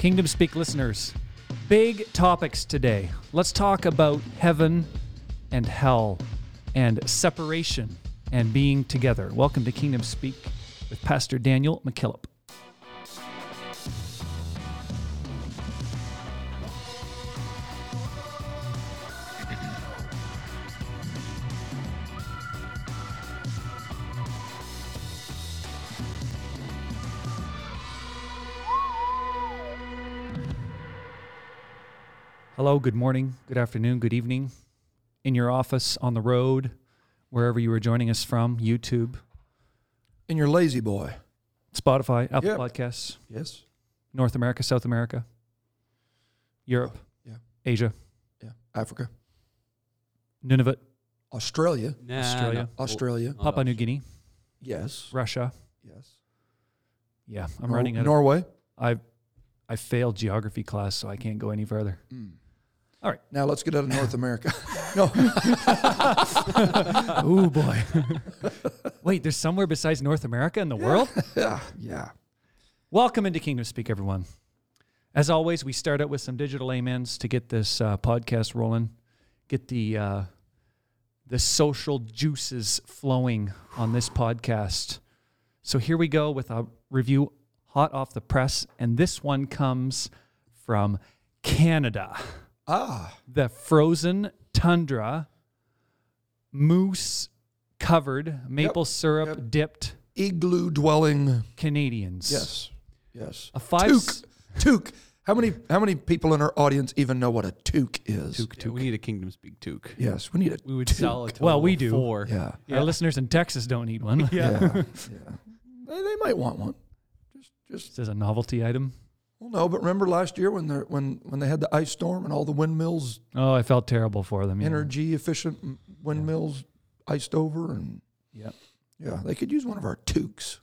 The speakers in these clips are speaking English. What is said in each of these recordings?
Kingdom Speak listeners, big topics today. Let's talk about heaven and hell and separation and being together. Welcome to Kingdom Speak with Pastor Daniel McKillop. Hello, good morning, good afternoon, good evening. In your office, on the road, wherever you are joining us from, YouTube, And you're lazy boy. Spotify, Apple Yep. Podcasts, Yes. North America, South America, Europe, Yeah. Asia, Yeah. Africa. Nunavut, Australia. Nah, Australia. no. Australia. Oh, Papua New Guinea, Yes. Russia. Yes. Yeah, I'm Nor- running out. Of, Norway. I I failed geography class, so I can't go any further. Hmm. All right. Now let's get out of North America. no. oh boy. Wait, there's somewhere besides North America in the world? Yeah. Yeah. Welcome into Kingdom Speak, everyone. As always, we start out with some digital amens to get this uh, podcast rolling, get the uh, the social juices flowing on this podcast. So here we go with a review hot off the press, and this one comes from Canada. Ah. The frozen tundra, moose covered, maple syrup yep. dipped Igloo dwelling. Canadians. Yes. Yes. A five. Toque. Toque. How many how many people in our audience even know what a toque is? Toque, Yeah, we need a Kingdom Speak Toque. Yes, we need a We would toque. sell it. Well, we do. Four. Yeah. Our listeners in Texas don't need one. Yeah. yeah. They, they might want one. Just just Says a novelty item. Well no, but remember last year when they when when they had the ice storm and all the windmills Oh, I felt terrible for them. yeah. energy efficient windmills iced over and Yep. yeah, they could use one of our toques.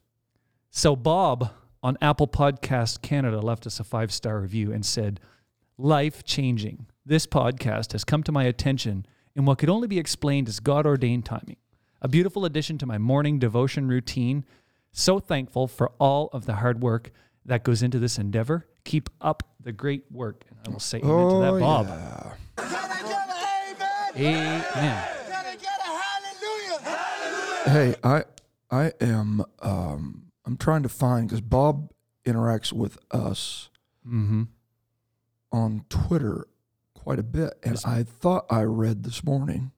So Bob on Apple Podcast Canada left us a five star review and said, "Life changing. This podcast has come to my attention in what could only be explained as God ordained timing. A beautiful addition to my morning devotion routine. So thankful for all of the hard work that goes into this endeavor. Keep up the great work." And I will say amen to that, Bob. yeah. Can I get an amen? Amen. Can I get a hallelujah? Hey, I I am um I'm trying to find because Bob interacts with us Mm-hmm. on Twitter quite a bit, and I thought I read this morning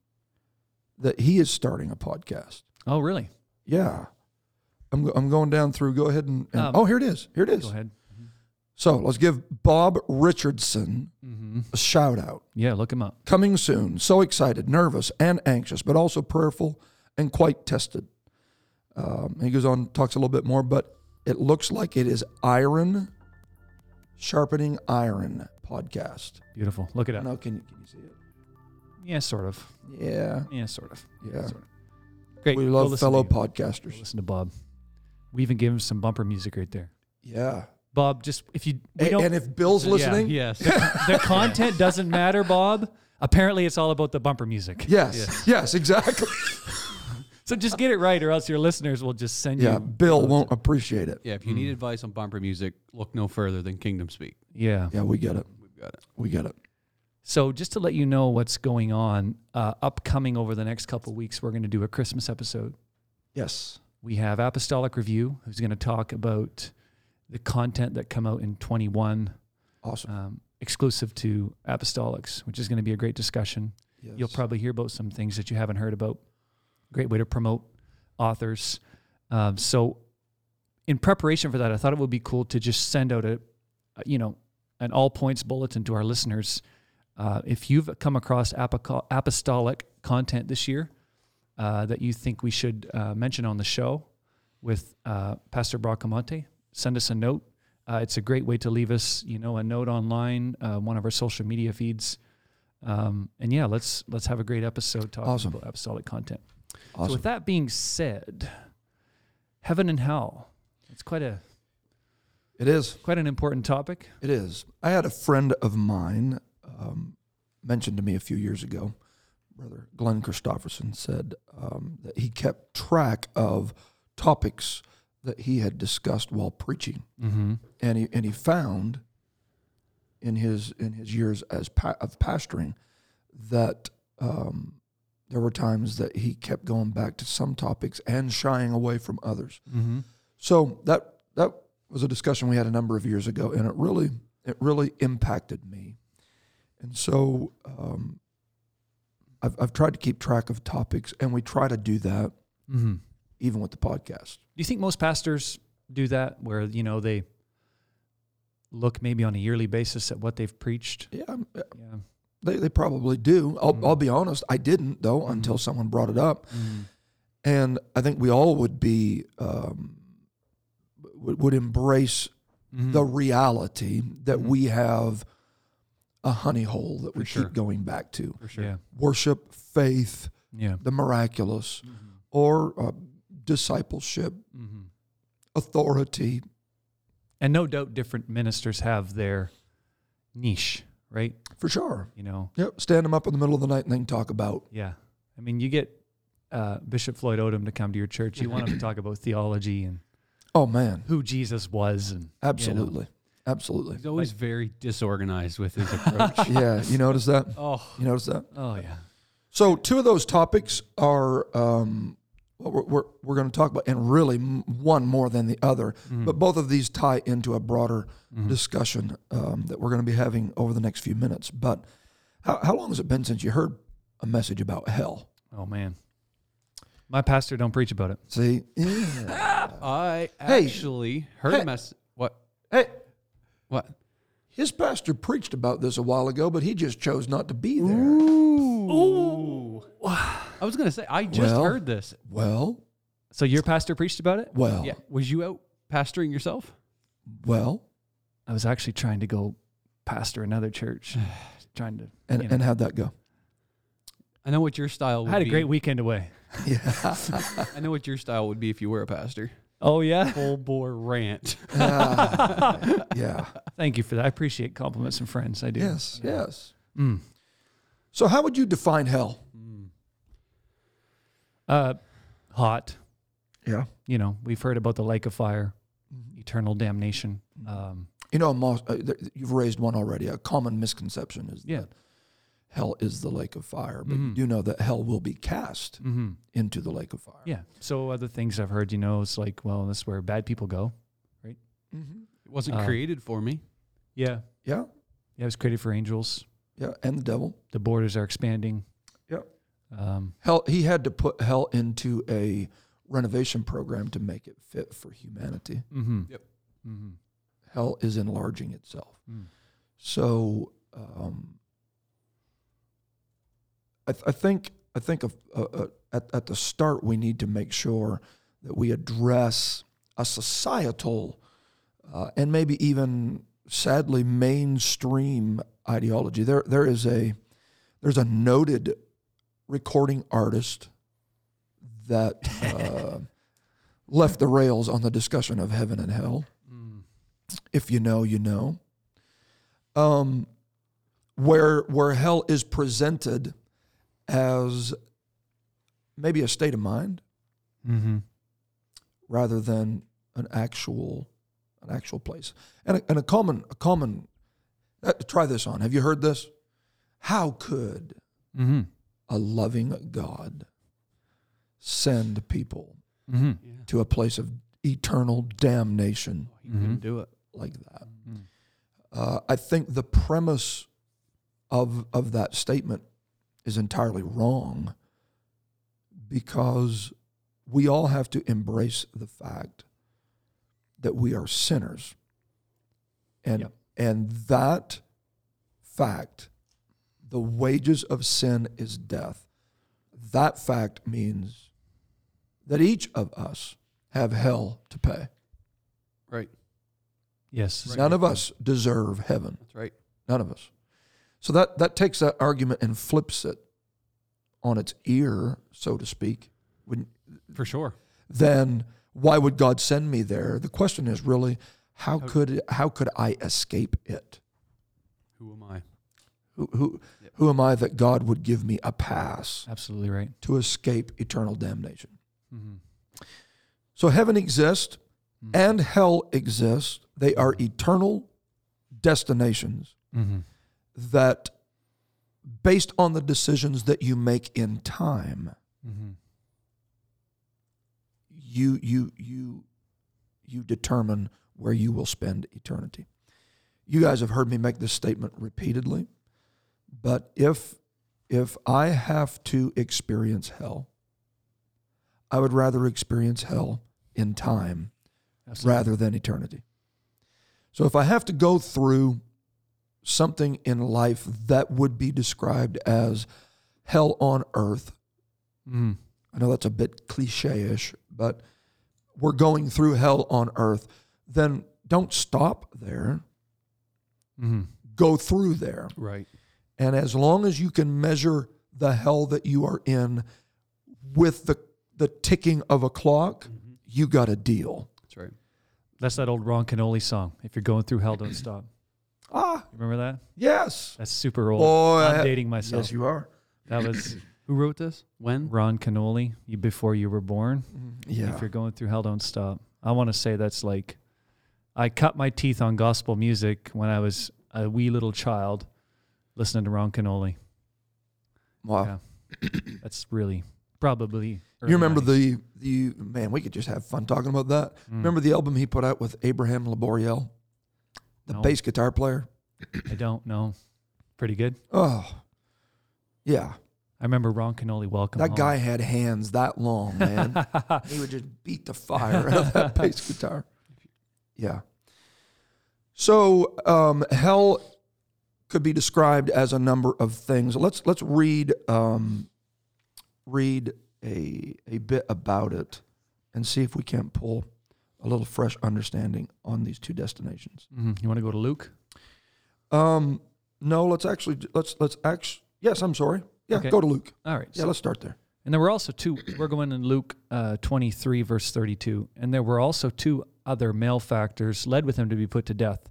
that he is starting a podcast. Oh, really? Yeah, I'm I'm going down through. Go ahead and, and Um, oh, here it is. Here it is. Go ahead. So let's give Bob Richardson Mm-hmm. a shout out. Yeah, look him up. Coming soon. So excited, nervous, and anxious, but also prayerful and quite tested. Um, he goes on, talks a little bit more, but it looks like it is iron, sharpening iron podcast. Beautiful. Look it up. Now, can you, can you see it? Yeah, sort of. Yeah, Yeah, sort of. yeah. Sort of. Great. We love listen fellow to you. Go podcasters. Listen to Bob. We even gave him some bumper music right there. Yeah. Bob, just if you we A- don't and if Bill's Yeah, listening, Yes. the content doesn't matter, Bob. Apparently, it's all about the bumper music. yes, yes, exactly. So just get it right, or else your listeners will just send Yeah, you. Yeah, Bill won't appreciate it. yeah. If you need advice on bumper music, look no further than Kingdom Speak. Yeah. Yeah, we get it. We've got it. We get it. So just to let you know what's going on, uh, upcoming over the next couple weeks, we're going to do a Christmas episode. Yes. We have Apostolic Review, who's going to talk about the content that come out in 21, Awesome. um, exclusive to Apostolics, which is going to be a great discussion. Yes. You'll probably hear about some things that you haven't heard about. Great way to promote authors. Um, so, in preparation for that, I thought it would be cool to just send out a, a, you know, an all points bulletin to our listeners. Uh, if you've come across apostolic content this year uh, that you think we should uh, mention on the show with uh, Pastor Bracamonte, send us a note. Uh, it's a great way to leave us, you know, a note online, uh, one of our social media feeds. Um, and yeah, let's let's have a great episode talking Awesome. about apostolic content. Awesome. So with that being said, heaven and hell. It's quite a it is. quite an important topic. It is. I had a friend of mine um, mentioned to me a few years ago. Brother Glenn Christopherson said um, that he kept track of topics that he had discussed while preaching, Mm-hmm. and he and he found in his in his years as pa- of pastoring that um, there were times that he kept going back to some topics and shying away from others. Mm-hmm. So that that was a discussion we had a number of years ago, and it really it really impacted me. And so um, I've I've tried to keep track of topics, and we try to do that Mm-hmm. even with the podcast. Do you think most pastors do that, where you know they look maybe on a yearly basis at what they've preached? Yeah, Yeah. they they probably do. I'll Mhm. I'll be honest, I didn't though Mhm. until someone brought it up, Mm-hmm. and I think we all would be um, would, would embrace Mm-hmm. the reality that Mhm. we have a honey hole that we sure. keep going back to. For sure. Yeah. Worship, faith, Yeah. the miraculous, Mm-hmm. or uh, discipleship, Mm-hmm. authority. And no doubt, different ministers have their niche, right? For sure. You know, Yep. Stand them up in the middle of the night and then talk about. yeah. I mean, you get uh, Bishop Floyd Odom to come to your church. You want him to talk about theology and Oh man, who Jesus was, and absolutely, absolutely. He's always very disorganized with his approach. Yeah, you notice that? oh, You notice that? oh yeah, So two of those topics are um, what we're, we're, we're going to talk about, and really one more than the other. Mm-hmm. But both of these tie into a broader discussion um, that we're going to be having over the next few minutes. But how, how long has it been since you heard a message about hell? oh man, my pastor don't preach about it. See, yeah. I Hey. actually heard Hey. a message. What? hey, What? his pastor preached about this a while ago, but he just chose not to be there. Ooh. Ooh. I was gonna say I just Well. heard this. Well, So your pastor preached about it. well, Yeah. Was you out pastoring yourself? well, I was actually trying to go pastor another church, trying to. and, you know. and how'd that go? I know what your style would I had a be. great weekend away. Yeah. I know what your style would be if you were a pastor. Oh yeah, Full bore rant. Ah, yeah. thank you for that. I appreciate compliments from friends. I do. Yes, yes. Mm. So, how would you define hell? Uh, hot. Yeah. You know, we've heard about the lake of fire, Mm-hmm. eternal damnation. Um, You know, most, uh, you've raised one already. A common misconception is Yeah. that hell is the lake of fire, but you Mhm. do know that hell will be cast mhm. into the lake of fire. Yeah. So other things I've heard, you know, it's like, well, this is where bad people go. Mm-hmm. It wasn't Uh, created for me. Yeah. Yeah. Yeah. It was created for angels. Yeah. And the devil. The borders are expanding. Yep. Um, Hell, he had to put hell into a renovation program to make it fit for humanity. mm-hmm. Yep. Mm-hmm. Hell is enlarging itself. Mm. So, um, I, th- I think I think of, uh, uh, at at the start we need to make sure that we address a societal uh, and maybe even sadly mainstream ideology. There there is a there's a noted recording artist that uh, left the rails on the discussion of heaven and hell. Mm. If you know, you know. Um, where where hell is presented as maybe a state of mind Mm-hmm. rather than an actual an actual place. And a, and a common a common uh, try this on. Have you heard this? How could Mm-hmm. a loving God send people Mm-hmm. Yeah. to a place of eternal damnation He couldn't Mhm. do it. like that? Mm. Uh, I think the premise of of that statement is entirely wrong because we all have to embrace the fact that we are sinners, and Yep. and that fact, the wages of sin is death. That fact means that each of us have hell to pay. Right. Yes. None of us deserve heaven. That's right. None of us. So that that takes that argument and flips it on its ear, so to speak. When, For sure. then why would God send me there? The question is really how could how could I escape it? Who am I? Who who Yep. who am I that God would give me a pass Absolutely right. to escape eternal damnation? Mm-hmm. So heaven exists and hell exists. They are eternal destinations Mm-hmm. That based on the decisions that you make in time, Mm-hmm. you you you you determine where you will spend eternity. You guys have heard me make this statement repeatedly, but if if I have to experience hell, I would rather experience hell in time rather than eternity. So if I have to go through something in life that would be described as hell on earth, Mm. I know that's a bit cliche ish, but we're going through hell on earth, then don't stop there. Mm-hmm. Go through there. Right. And as long as you can measure the hell that you are in with the, the ticking of a clock, you got a deal. That's right. That's that old Ron Kenoly song. If you're going through hell, don't stop. Ah, you Remember that? yes. That's super old. Boy, I'm I- dating myself. Yes, you are. That was Who wrote this? When? Ron Kenoly. You before you were born. Yeah. If you're going through hell, don't stop. I want to say that's like, I cut my teeth on gospel music when I was a wee little child, listening to Ron Kenoly. Wow. Yeah. That's really probably. You remember the the man? We could just have fun talking about that. Mm. Remember the album he put out with Abraham Laboriel, the No. bass guitar player. I don't know. Pretty good. Oh, yeah. I remember Ron Kenoly. Welcome. That Home. guy had hands that long, man. he would just beat the fire out of that bass guitar. Yeah. So um, hell could be described as a number of things. Let's let's read um, read a a bit about it and see if we can't pull a little fresh understanding on these two destinations. Mhm. You want to go to Luke? Um, no, let's actually let's let's actually yes, I'm sorry. Yeah, Okay. go to Luke. All right. Yeah, so- let's start there. And there were also two, we're going in Luke uh, 23, verse 32. And there were also two other malefactors led with him to be put to death.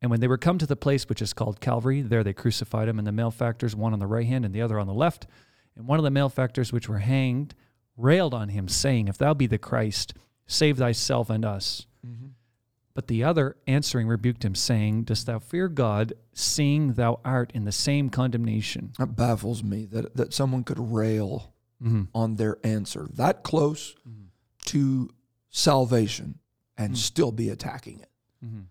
And when they were come to the place which is called Calvary, there they crucified him, and the malefactors, one on the right hand and the other on the left. And one of the malefactors which were hanged railed on him, saying, If thou be the Christ, save thyself and us. But the other answering rebuked him, saying, Dost thou fear God, seeing thou art in the same condemnation? That baffles me that that someone could rail Mm-hmm. on their answer that close to salvation and still be attacking it. Mm-hmm.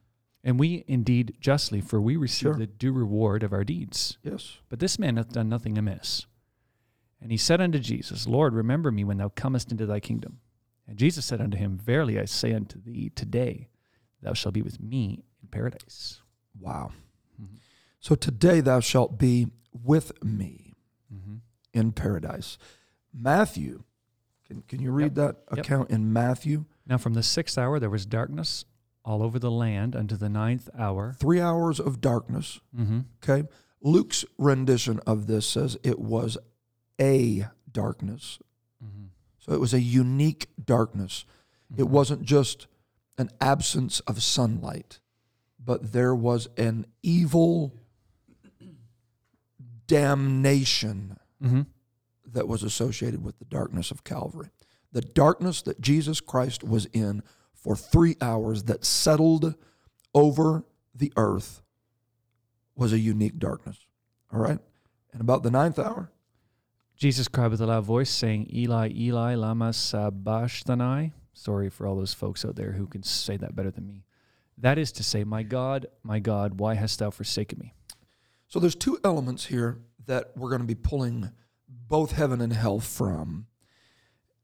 And we indeed justly, for we receive Sure. the due reward of our deeds. Yes. But this man hath done nothing amiss. And he said unto Jesus, Lord, remember me when thou comest into thy kingdom. And Jesus said unto him, Verily I say unto thee, today thou shalt be with me in paradise. Wow. Mm-hmm. So today thou shalt be with me Mm-hmm. in paradise. Matthew, can, can you read that Yep. account in Matthew? Now from the sixth hour there was darkness all over the land unto the ninth hour. Three hours of darkness. Mm-hmm. Okay. Luke's rendition of this says it was a darkness. Mm-hmm. So it was a unique darkness. It wasn't just an absence of sunlight, but there was an evil damnation Mm-hmm. that was associated with the darkness of Calvary. The darkness that Jesus Christ was in for three hours that settled over the earth was a unique darkness. All right? And about the ninth hour, Jesus cried with a loud voice, saying, Eli, Eli, lama sabachthani. Sorry for all those folks out there who can say that better than me. That is to say, My God, my God, why hast thou forsaken me? So there's two elements here that we're going to be pulling both heaven and hell from.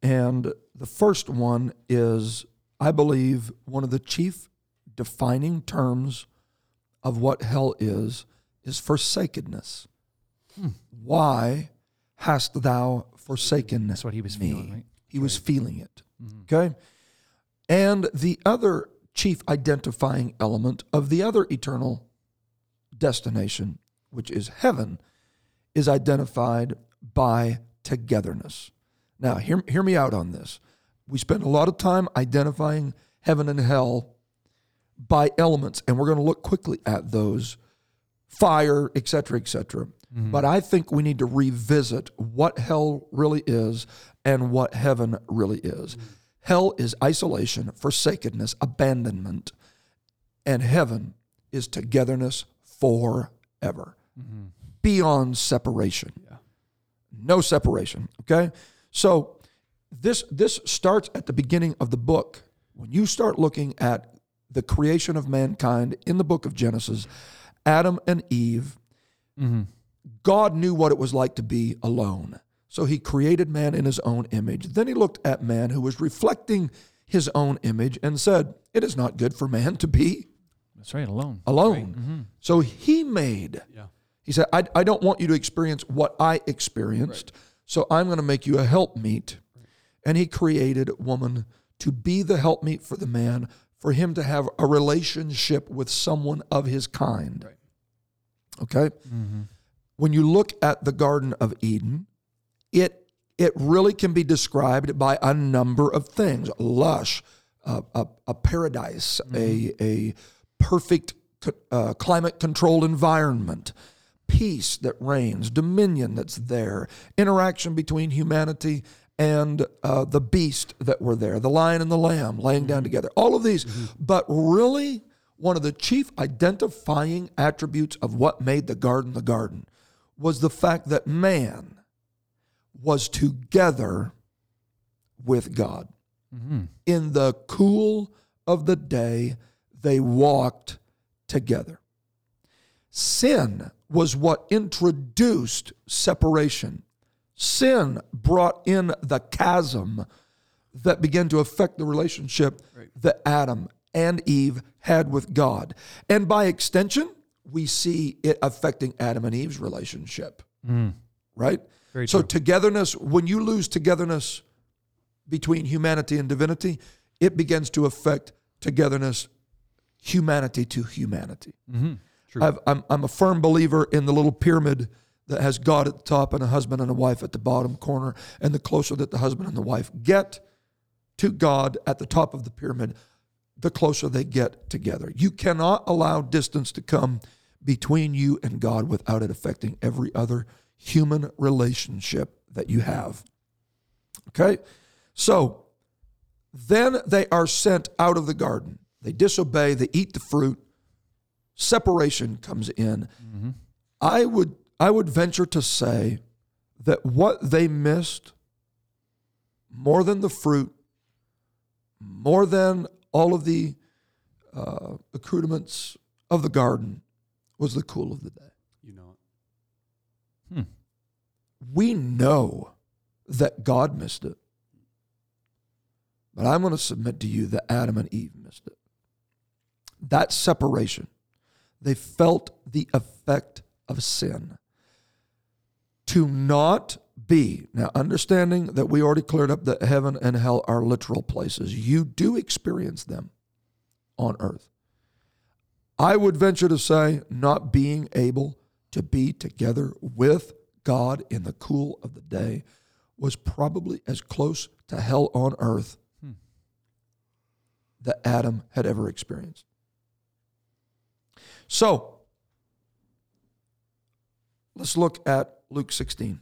And the first one is, I believe, one of the chief defining terms of what hell is, is forsakenness. Hmm. Why hast thou forsaken That's what he was me? feeling, right? He was feeling it. Mm-hmm. Okay? And the other chief identifying element of the other eternal destination, which is heaven, is identified by togetherness. Now, hear, hear me out on this. We spend a lot of time identifying heaven and hell by elements, and we're going to look quickly at those fire, et cetera, cetera. But I think we need to revisit what hell really is and what heaven really is. Mm-hmm. Hell is isolation, forsakenness, abandonment, and heaven is togetherness, forever, mm-hmm. beyond separation. Yeah. No separation. Okay, so this this starts at the beginning of the book. When you start looking at the creation of mankind in the book of Genesis, Adam and Eve, God knew what it was like to be alone. So he created man in his own image. Then he looked at man who was reflecting his own image and said, It is not good for man to be That's right, alone. alone. Mm-hmm. So he made, Yeah. he said, I, I don't want you to experience what I experienced. So I'm going to make you a helpmeet. And he created woman to be the helpmeet for the man, for him to have a relationship with someone of his kind. Right. Okay? Mm-hmm. When you look at the Garden of Eden, it it really can be described by a number of things: lush, uh, a, a paradise, a a perfect uh, climate controlled environment, peace that reigns, dominion that's there, interaction between humanity and uh, the beast that were there, the lion and the lamb laying down together. All of these, but really. One of the chief identifying attributes of what made the garden the garden was the fact that man was together with God. Mm-hmm. In the cool of the day, they walked together. Sin was what introduced separation. Sin brought in the chasm that began to affect the relationship that Adam and Eve had with God. And by extension, we see it affecting Adam and Eve's relationship. Hmm. Right? Very so true. togetherness, when you lose togetherness between humanity and divinity, it begins to affect togetherness, humanity to humanity. Mm-hmm. I've, I'm, I'm a firm believer in the little pyramid that has God at the top and a husband and a wife at the bottom corner. And the closer that the husband and the wife get to God at the top of the pyramid, the closer they get together. You cannot allow distance to come between you and God without it affecting every other human relationship that you have. Okay? So then they are sent out of the garden. They disobey, they eat the fruit. Separation comes in. Mm-hmm. I would I would venture to say that what they missed more than the fruit, more than all of the uh, accoutrements of the garden, was the cool of the day. You know it. We know that God missed it. But I'm going to submit to you that Adam and Eve missed it. That separation, they felt the effect of sin. To not be, now understanding that we already cleared up that heaven and hell are literal places, you do experience them on earth. I would venture to say, not being able to be together with God in the cool of the day was probably as close to hell on earth hmm. that Adam had ever experienced. So, let's look at Luke 16.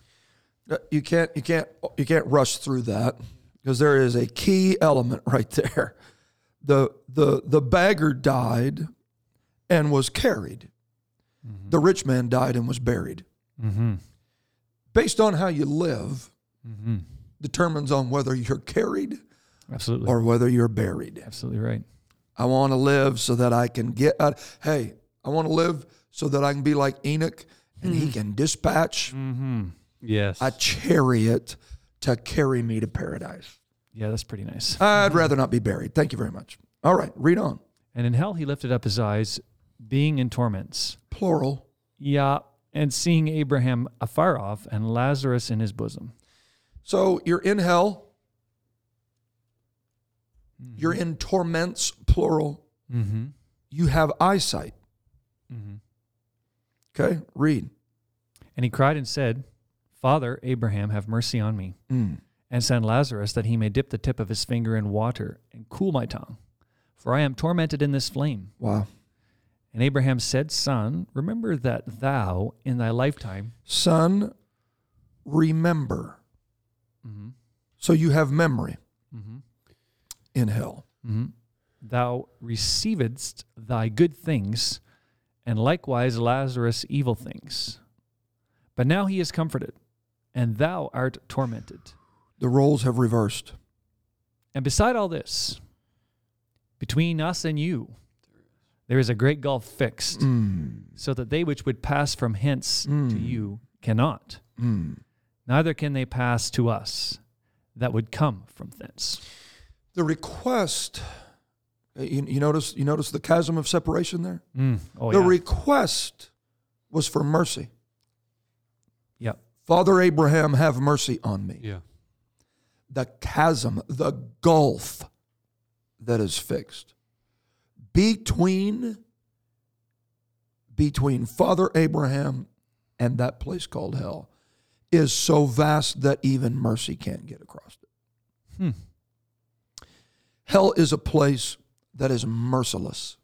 Uh, You can't you can't you can't rush through that because there is a key element right there. The the the beggar died and was carried. The rich man died and was buried. Mm-hmm. Based on how you live Mm-hmm. determines on whether you're carried Absolutely. or whether you're buried. Absolutely right. I want to live so that I can get out. Hey, I want to live so that I can be like Enoch and he can dispatch Mm-hmm. Yes. a chariot to carry me to paradise. Yeah, that's pretty nice. I'd rather not be buried. Thank you very much. All right, read on. And in hell he lifted up his eyes, being in torments. Plural. Yeah, and seeing Abraham afar off and Lazarus in his bosom. So you're in hell. You're in torments, plural. Mm-hmm. You have eyesight. Mm-hmm. Okay, read. And he cried and said, Father Abraham, have mercy on me, Mm. and send Lazarus that he may dip the tip of his finger in water and cool my tongue, for I am tormented in this flame. Wow. And Abraham said, Son, remember that thou in thy lifetime, Son, remember. mm-hmm, So you have memory mm-hmm, in hell. mm-hmm, thou receivedst thy good things, and likewise Lazarus evil things. But now he is comforted, and thou art tormented. The roles have reversed. And beside all this, between us and you, there is a great gulf fixed, Mm. so that they which would pass from hence to Mm. you cannot. Mm. Neither can they pass to us that would come from thence. The request, uh, you, you notice you notice the chasm of separation there? Mm. Oh, the yeah. request was for mercy. Father Abraham, have mercy on me. Yeah. The chasm, the gulf that is fixed between between Father Abraham and that place called hell is so vast that even mercy can't get across it. Hmm. Hell is a place that is merciless.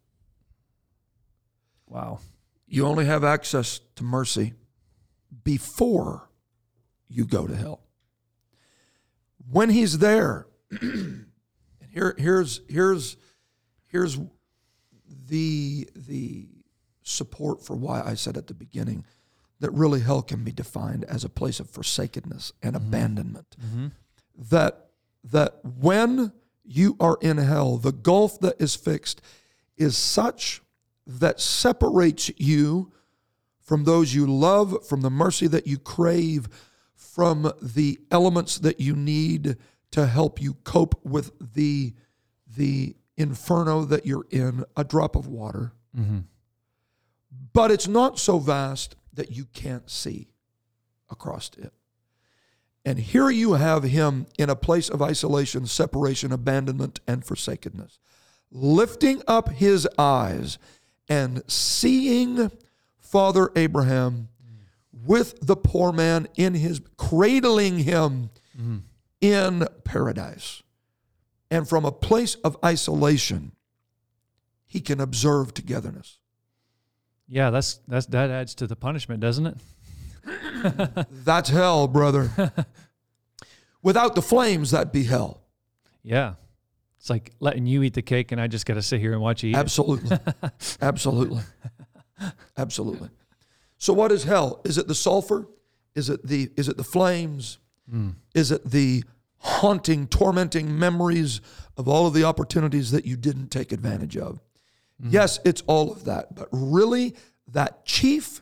Wow. You only have access to mercy before you go to hell. When he's there, and here, here's here's here's the the support for why I said at the beginning that really hell can be defined as a place of forsakenness and abandonment. Mm-hmm. That that when you are in hell, the gulf that is fixed is such that separates you from those you love, from the mercy that you crave, from the elements that you need to help you cope with the the inferno that you're in, a drop of water. Mm-hmm. But it's not so vast that you can't see across it. And here you have him in a place of isolation, separation, abandonment, and forsakenness, lifting up his eyes and seeing Father Abraham with the poor man in his, cradling him in paradise. And from a place of isolation, he can observe togetherness. Yeah, that's that's that adds to the punishment, doesn't it? That's hell, brother. Without the flames, that'd be hell. Yeah. It's like letting you eat the cake and I just got to sit here and watch you eat it. Absolutely. Absolutely. Absolutely. So what is hell? Is it the sulfur? Is it the is it the flames? Is it the haunting, tormenting memories of all of the opportunities that you didn't take advantage of? Yes, it's all of that. But really, that chief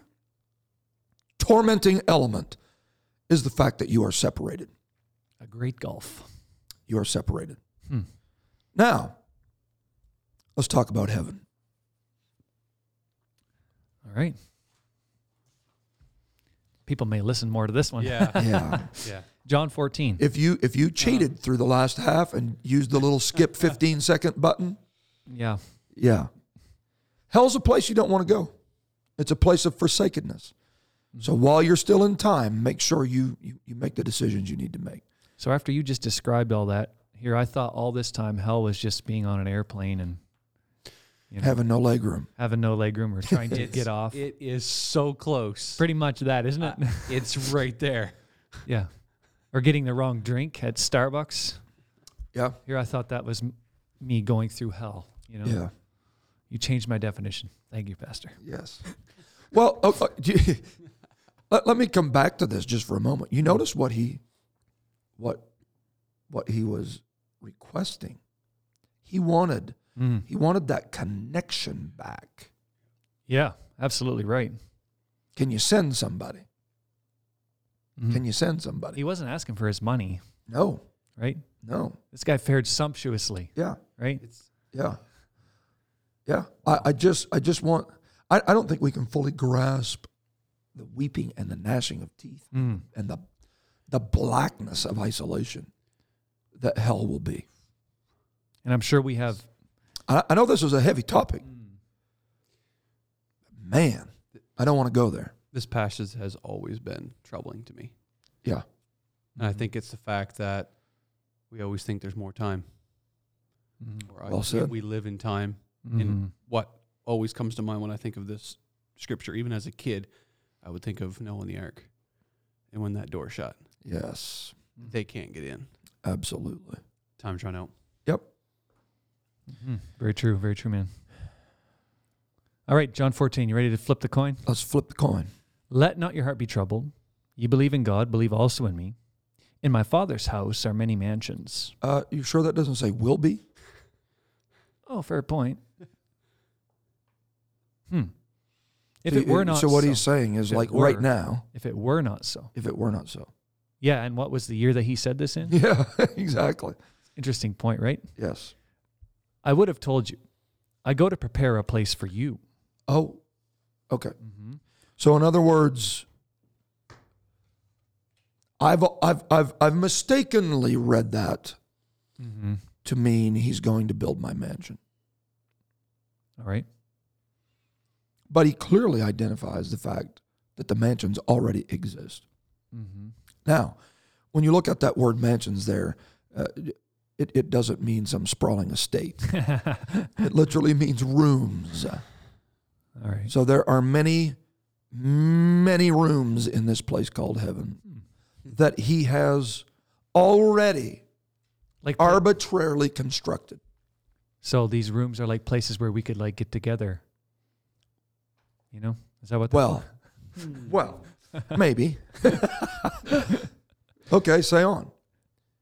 tormenting element is the fact that you are separated. A great gulf. You are separated. Hmm. Now, let's talk about heaven. All right. People may listen more to this one. Yeah. Yeah. yeah. John 14. if you if you uh-huh. cheated through the last half and used the little skip 15 second button, yeah. yeah. Hell's a place you don't want to go. It's a place of forsakenness. Mm-hmm. So while you're still in time, make sure you, you you make the decisions you need to make. So after you just described all that, here I thought all this time hell was just being on an airplane and you know, Having no leg room. having no leg room or trying to get off. It is so close. Pretty much that, isn't it? It's right there. yeah. Or getting the wrong drink at Starbucks. Yeah. Here I thought that was m- me going through hell. You know, Yeah. you changed my definition. Thank you, Pastor. Yes. Well, uh, uh, you- let, let me come back to this just for a moment. You notice what he what what he was requesting. He wanted Mm. he wanted that connection back. Yeah, absolutely right. Can you send somebody? Mhm. Can you send somebody? He wasn't asking for his money, No. right? No. This guy fared sumptuously, Yeah. right? It's Yeah. Yeah. I, I just I just want I, I don't think we can fully grasp the weeping and the gnashing of teeth Mm. and the the blackness of isolation that hell will be. And I'm sure we have I, I know this is a heavy topic. man, I don't want to go there. This passage has always been troubling to me. Yeah. And I think it's the fact that we always think there's more time. Mhm. Or I- Well we- said. We live in time. Mhm. And what always comes to mind when I think of this scripture, even as a kid, I would think of Noah and the ark. And when that door shut, Yes, they can't get in. absolutely. Time's run out. Mhm. Very true. Very true, man. All right, John 14. You ready to flip the coin? Let's flip the coin. Let not your heart be troubled. You believe in God, believe also in me. In my Father's house are many mansions. Uh, you sure that doesn't say will be? Oh, fair point. Hmm. If So it were not so what so, he's saying is like right now, if it were not so. if it were not so. Yeah, and what was the year that he said this in? Yeah, exactly. Interesting point, right? Yes. I would have told you. I go to prepare a place for you. Oh, okay. Mm-hmm. So in other words, I've I've I've I've mistakenly read that Mm-hmm. to mean he's going to build my mansion. All right. But he clearly identifies the fact that the mansions already exist. Mm-hmm. Now, when you look at that word mansions there, uh, it, it doesn't mean some sprawling estate. It literally means rooms. All right. So there are many, many rooms in this place called heaven hmm. that he has already Like arbitrarily constructed. so these rooms are like places where we could like get together. You know? Is that what Well, well, maybe. Hmm. okay, say on.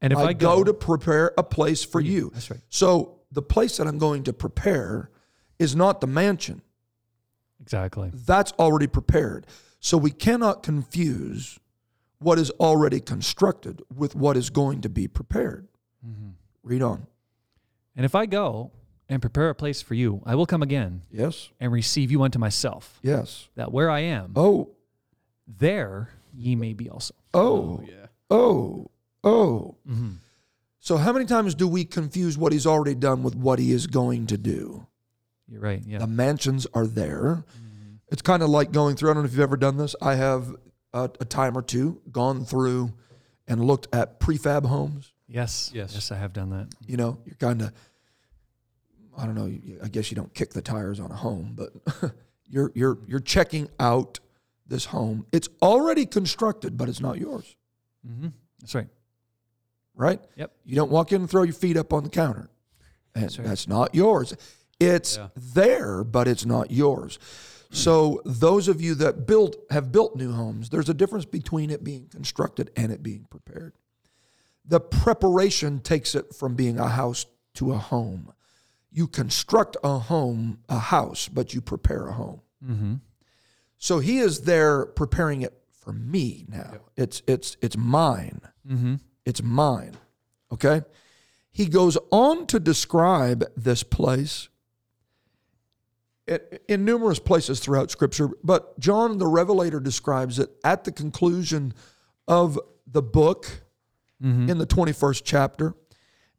And if I, I, go, to prepare a place for you. That's right. So the place that I'm going to prepare is not the mansion. Exactly. That's already prepared. So we cannot confuse what is already constructed with what is going to be prepared. Mm-hmm. Read on. And if I go and prepare a place for you, I will come again Yes. and receive you unto myself, Yes. that where I am, Oh. there ye may be also. Oh. yeah. Oh. Oh. Mm-hmm. So how many times do we confuse what he's already done with what he is going to do? You're right. Yeah. The mansions are there. It's kind of like going through. I don't know if you've ever done this. I have a, a time or two gone through and looked at prefab homes. yes. Yes. Yes, I have done that. You know, you're kind of, I don't know. you- I guess you don't kick the tires on a home, but you're you're you're checking out this home. It's already constructed, but it's not yours, Mm-hmm. That's right. Right? Yep. You don't walk in and throw your feet up on the counter. And That's that's, not yours. It's Yeah. there, but it's not yours. So those of you that built have built new homes, there's a difference between it being constructed and it being prepared. The preparation takes it from being a house to a home. You construct a home, a house, but you prepare a home. Mm-hmm. So he is there preparing it for me now. It's it's it's mine. Mm-hmm. It's mine. Okay? He goes on to describe this place in, numerous places throughout Scripture, but John the Revelator describes it at the conclusion of the book Mm-hmm. in the 21st chapter.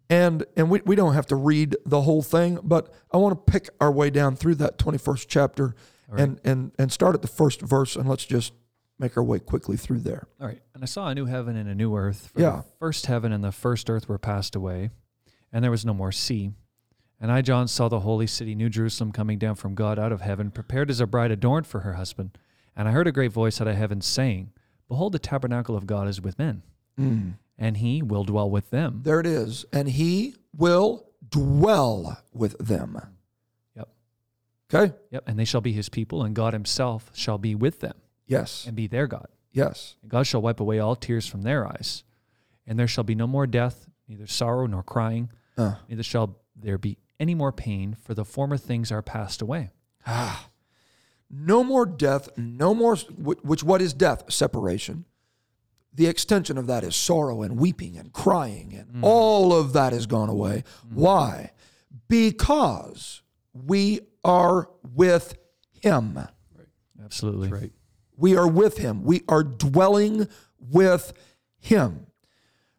And, and we, we don't have to read the whole thing, but I want to pick our way down through that 21st chapter right. and, and, and start at the first verse, and let's just make our way quickly through there. All right. And I saw a new heaven and a new earth. For Yeah. The first heaven and the first earth were passed away, and there was no more sea. And I, John, saw the holy city, New Jerusalem, coming down from God out of heaven, prepared as a bride adorned for her husband. And I heard a great voice out of heaven saying, Behold, the tabernacle of God is with men, mm. and he will dwell with them. There it is. And he will dwell with them. Yep. Okay? Yep. And they shall be his people, and God himself shall be with them Yes. and be their God. Yes. And God shall wipe away all tears from their eyes. And there shall be no more death, neither sorrow nor crying, Uh, neither shall there be any more pain, for the former things are passed away. ah. No more death, no more, which what is death? Separation. The extension of that is sorrow and weeping and crying, and all of that has gone away. Why? Because we are with him. Right. Absolutely. That's right. We are with him. We are dwelling with him.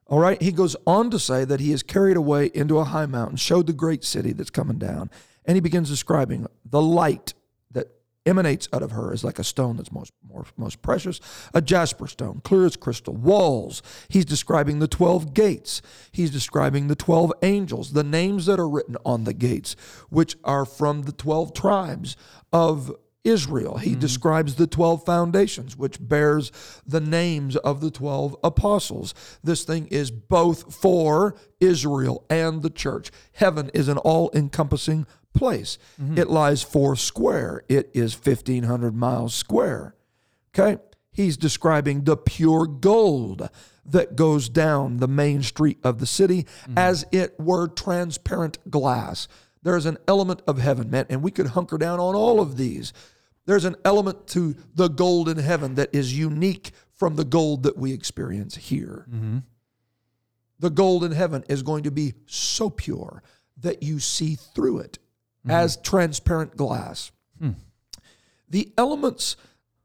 All right. He goes on to say that he is carried away into a high mountain, showed the great city that's coming down. And he begins describing the light that emanates out of her is like a stone that's most more, most precious, a jasper stone, clear as crystal. Walls. He's describing the 12 gates. He's describing the 12 angels, the names that are written on the gates, which are from the 12 tribes of Israel. He mm-hmm. describes the 12 foundations, which bears the names of the 12 apostles. This thing is both for Israel and the church. Heaven is an all encompassing place. Mm-hmm. It lies four square, it is 1,500 miles square. Okay? He's describing the pure gold that goes down the main street of the city mm-hmm. as it were transparent glass. There's an element of heaven, man, and we could hunker down on all of these. There's an element to the gold in heaven that is unique from the gold that we experience here. Mm-hmm. The gold in heaven is going to be so pure that you see through it mm-hmm. as transparent glass. Hmm. The elements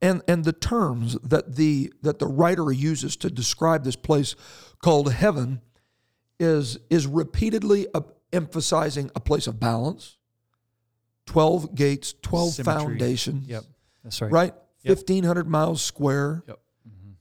and, and the terms that the that the writer uses to describe this place called heaven is is repeatedly emphasizing a place of balance, 12 gates, 12 Symmetry. foundations Yep. That's right. right? Yep. 1500 miles square. Yep. Mm-hmm.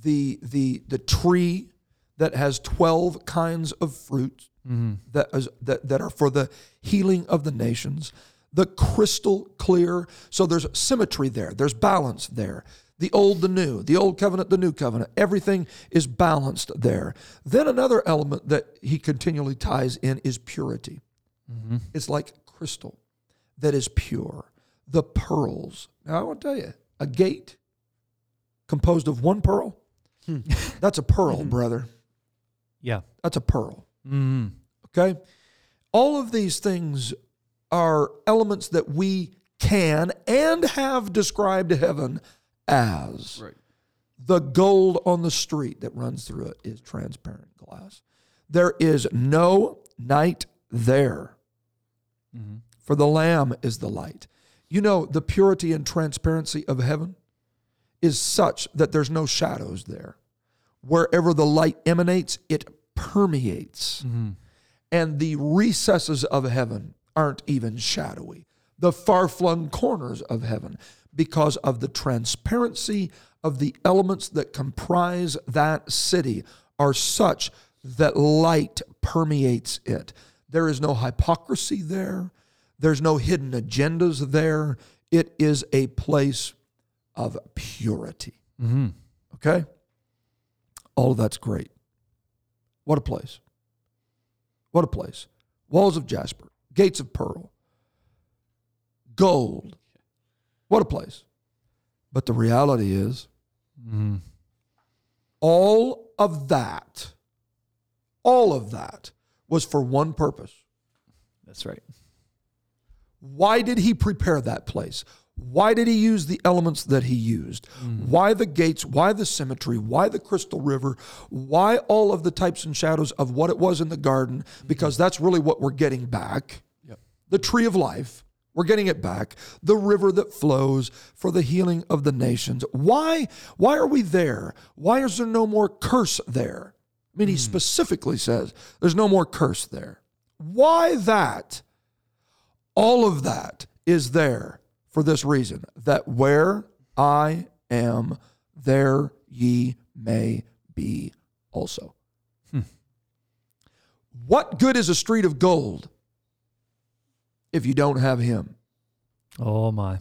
The the the tree that has 12 kinds of fruit mm-hmm. that is that, that are for the healing of the nations. The crystal clear. So there's symmetry there. There's balance there. The old, the new, the old covenant, the new covenant. Everything is balanced there. Then another element that he continually ties in is purity. Mm-hmm. It's like crystal that is pure. The pearls. Now, I want to tell you, a gate composed of one pearl, hmm. that's a pearl, hmm. brother. Yeah. That's a pearl. Mm. Okay? All of these things are elements that we can and have described heaven as. Right. The gold on the street that runs through it is transparent glass. There is no night there, mm-hmm. For the Lamb is the light. You know, the purity and transparency of heaven is such that there's no shadows there. Wherever the light emanates, it permeates. Mm-hmm. And the recesses of heaven aren't even shadowy. The far flung corners of heaven, because of the transparency of the elements that comprise that city, are such that light permeates it. There is no hypocrisy there, there's no hidden agendas there. It is a place of purity. Mm-hmm. Okay? All of that's great. What a place. What a place. Walls of jasper, gates of pearl, gold. What a place. But the reality is, mm-hmm. all of that, all of that was for one purpose. That's right. Why did he prepare that place? Why did he use the elements that he used? Hmm. Why the gates? Why the symmetry? Why the crystal river? Why all of the types and shadows of what it was in the garden? Hmm. Because that's really what we're getting back. Yep. The tree of life, we're getting it back. The river that flows for the healing of the nations. Why? Why are we there? Why is there no more curse there? I mean, he hmm. specifically says there's no more curse there. Why that? All of that is there for this reason that where I am, there ye may be also. Hmm. What good is a street of gold if you don't have him? Oh my.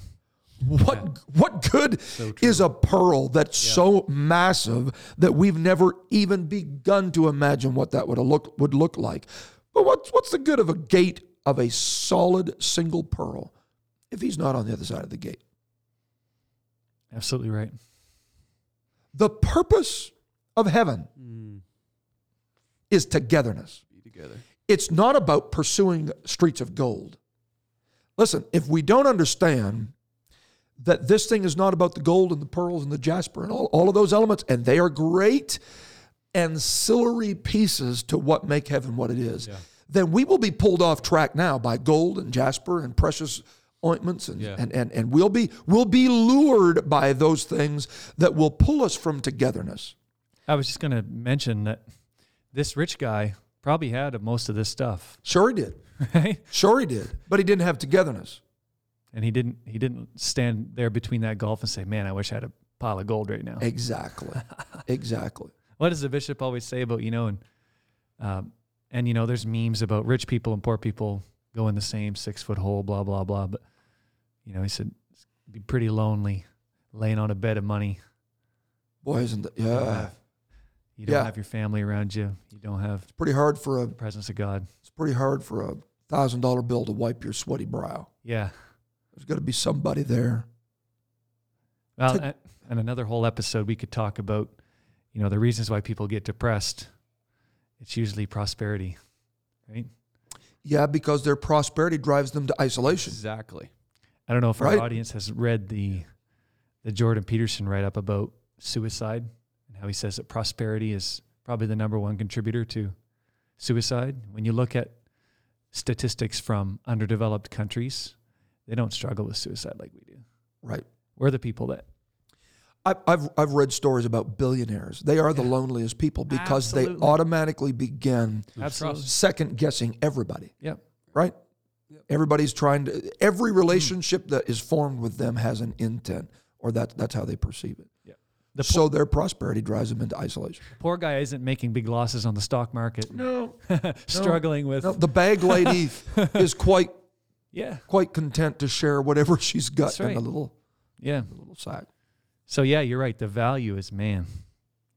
What what good is a pearl that's so massive that we've never even begun to imagine what that would look would look like? But what's what's the good of a gate of a solid single pearl if he's not on the other side of the gate? Absolutely right. The purpose of heaven Mm. is togetherness. Be together. It's not about pursuing streets of gold. Listen, if we don't understand that this thing is not about the gold and the pearls and the jasper and all, all of those elements, and they are great ancillary pieces to what make heaven what it is, then we will be pulled off track now by gold and jasper and precious ointments and, Yeah. and, and, and we'll be we'll be lured by those things that will pull us from togetherness. I was just going to mention that this rich guy probably had most of this stuff, Sure he did. right? Sure he did. But he didn't have togetherness. And he didn't he didn't stand there between that gulf and say, "Man, I wish I had a pile of gold right now." Exactly. exactly. What does the bishop always say about you know and um, and you know there's memes about rich people and poor people go in the same six foot hole, blah blah blah. But you know he said it'd be pretty lonely laying on a bed of money. Boy, isn't that? You don't Yeah. have, you don't Yeah. have your family around you. You don't have It's pretty hard for a. the presence of God. It's pretty hard for a thousand dollar bill to wipe your sweaty brow. Yeah. There's got to be somebody there. Well, and another whole episode we could talk about, you know, the reasons why people get depressed. It's usually prosperity, right? Yeah, because their prosperity drives them to isolation. Exactly. I don't know if Right. our audience has read the the Jordan Peterson write up about suicide and how he says that prosperity is probably the number one contributor to suicide. When you look at statistics from underdeveloped countries, they don't struggle with suicide like we do. Right. We're the people that I, I've I've read stories about billionaires. They are the Yeah. loneliest people because Absolutely. they automatically begin absolutely second guessing everybody. Yep. Right. Everybody's trying to. Every hmm. relationship that is formed with them has an intent, or that that's how they perceive it. the so their prosperity drives them into isolation. poor guy isn't making big losses on the stock market, No, struggling with no the bag lady is quite yeah, quite content to share whatever she's got That's in right. the little yeah. the little sack. So yeah, you're right. The value is man.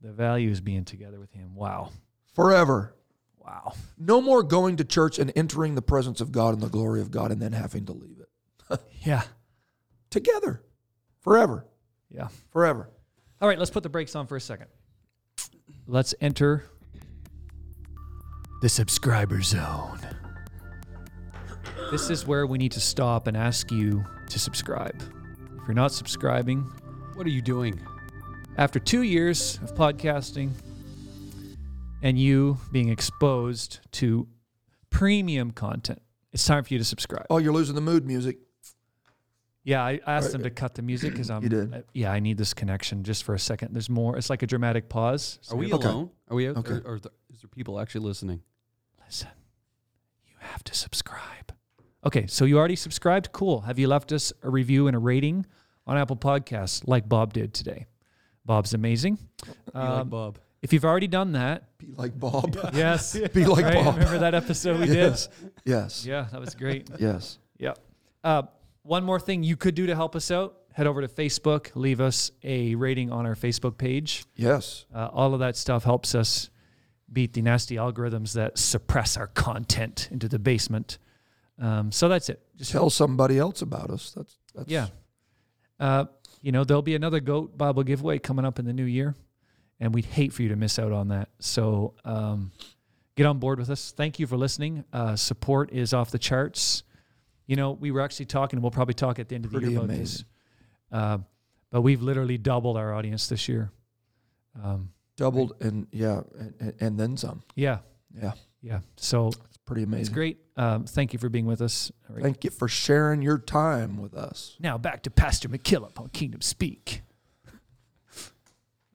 The value is being together with him. Wow. Forever. Wow. No more going to church and entering the presence of God and the glory of God and then having to leave it. Yeah. Together. Forever. Yeah. Forever. All right, let's put the brakes on for a second. Let's enter the subscriber zone. This is where we need to stop and ask you to subscribe. If you're not subscribing, What are you doing? after two years of podcasting and you being exposed to premium content, it's time for you to subscribe. Oh, you're losing the mood music. Yeah, I asked Right. them to cut the music because I'm. You did. uh, yeah, I need this connection just for a second. There's more. It's like a dramatic pause. Are we Okay. alone? Are we? Okay. Or, or is there- is there people actually listening? Listen, you have to subscribe. Okay, so you already subscribed? Cool. Have you left us a review and a rating on Apple Podcasts like Bob did today? Bob's amazing. You like Um, Bob? if you've already done that, Be like Bob. yes. Be like Right? Bob. Remember that episode we yes. Yes. did? Yeah, that was great. Yes. Yeah. Uh, one more thing you could do to help us out head over to Facebook, leave us a rating on our Facebook page. Yes. Uh, all of that stuff helps us beat the nasty algorithms that suppress our content into the basement. Um, so that's it. Just Tell somebody else about us. That's that's yeah. Uh, you know, there'll be another Goat Bible giveaway coming up in the new year, and we'd hate for you to miss out on that. So um, get on board with us. Thank you for listening. Uh, support is off the charts. You know, we were actually talking, and we'll probably talk at the end of the Pretty year about amazing. this. Uh, but we've literally doubled our audience this year. Um, doubled and yeah, and, and- then some. yeah, Yeah. yeah. So pretty amazing. it's great. Um, thank you for being with us. Right. Thank you for sharing your time with us. Now back to Pastor McKillop on Kingdom Speak.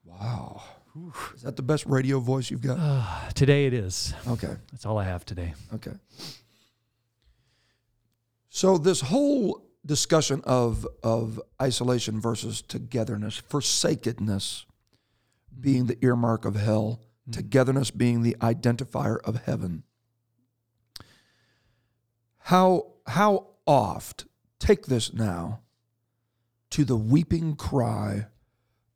Wow. Is that the best radio voice you've got? Uh, today it is. Okay. That's all I have today. Okay. So this whole discussion of of isolation versus togetherness, forsakenness being the earmark of hell, togetherness being the identifier of heaven. How how oft take this now to the weeping cry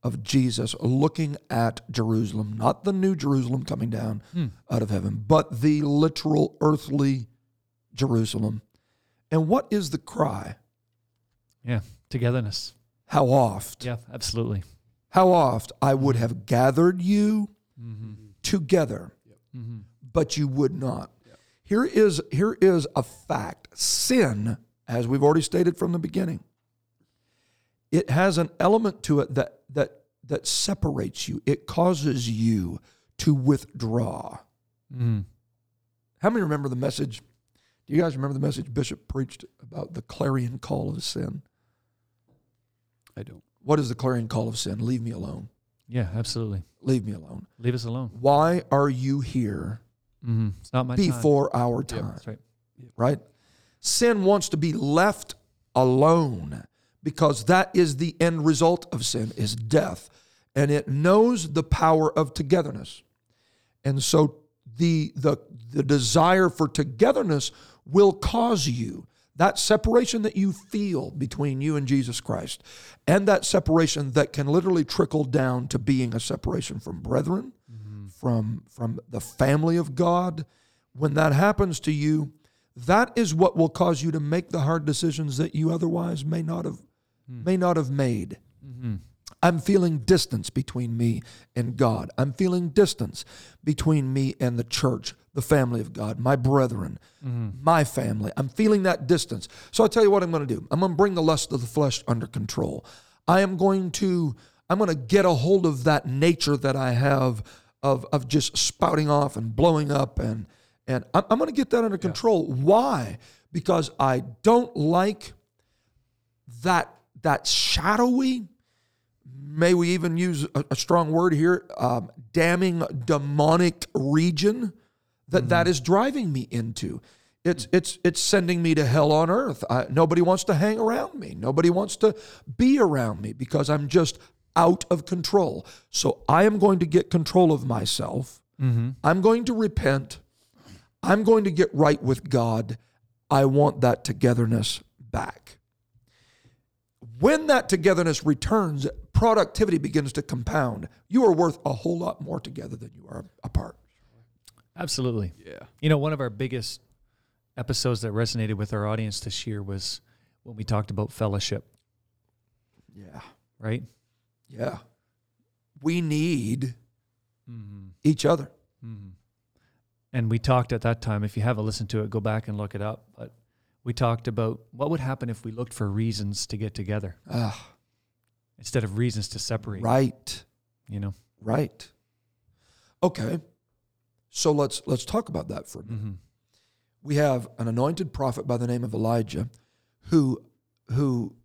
of Jesus looking at Jerusalem, not the new Jerusalem coming down Hmm. out of heaven, but the literal earthly Jerusalem. And what is the cry? Yeah, togetherness. How oft? Yeah, absolutely. How oft I would have gathered you Mm-hmm. together, Mm-hmm. but you would not. Here is here is a fact. Sin, as we've already stated from the beginning, it has an element to it that that that separates you. It causes you to withdraw. Mm-hmm. How many remember the message? Do you guys remember the message Bishop preached about the clarion call of sin? I don't. What is the clarion call of sin? Leave me alone. Yeah, absolutely. Leave me alone. Leave us alone. Why are you here Mm-hmm. It's not my time. before our time? Right. Right? Sin wants to be left alone because that is the end result of sin is death and it knows the power of togetherness and so the the the desire for togetherness will cause you that separation that you feel between you and Jesus Christ and that separation that can literally trickle down to being a separation from brethren from from the family of God when that happens to you that is what will cause you to make the hard decisions that you otherwise may not have hmm. may not have made mm-hmm. I'm feeling distance between me and God. I'm feeling distance between me and the church, the family of God, my brethren, mm-hmm. my family. I'm feeling that distance. So I'll tell you what I'm going to do. I'm going to bring the lust of the flesh under control. I am going to I'm going to get a hold of that nature that I have of of just spouting off and blowing up and and I'm, I'm going to get that under control. Why? Because I don't like that that shadowy may we even use a, a strong word here um, damning demonic region that that is driving me into. It's it's it's sending me to hell on earth. I, nobody wants to hang around me. Nobody wants to be around me because i'm just out of control so i am going to get control of myself mm-hmm. i'm going to repent i'm going to get right with god i want that togetherness back when that togetherness returns, productivity begins to compound. You are worth a whole lot more together than you are apart. Absolutely. Yeah. You know, one of our biggest episodes that resonated with our audience this year was when we talked about fellowship, Yeah. right? Yeah. We need Mm-hmm. each other. And we talked at that time, if you haven't listened to it, go back and look it up. But we talked about what would happen if we looked for reasons to get together Ah, instead of reasons to separate. right. You know? Right. Okay. So let's let's talk about that for a minute. Mm-hmm. We have an anointed prophet by the name of Elijah who who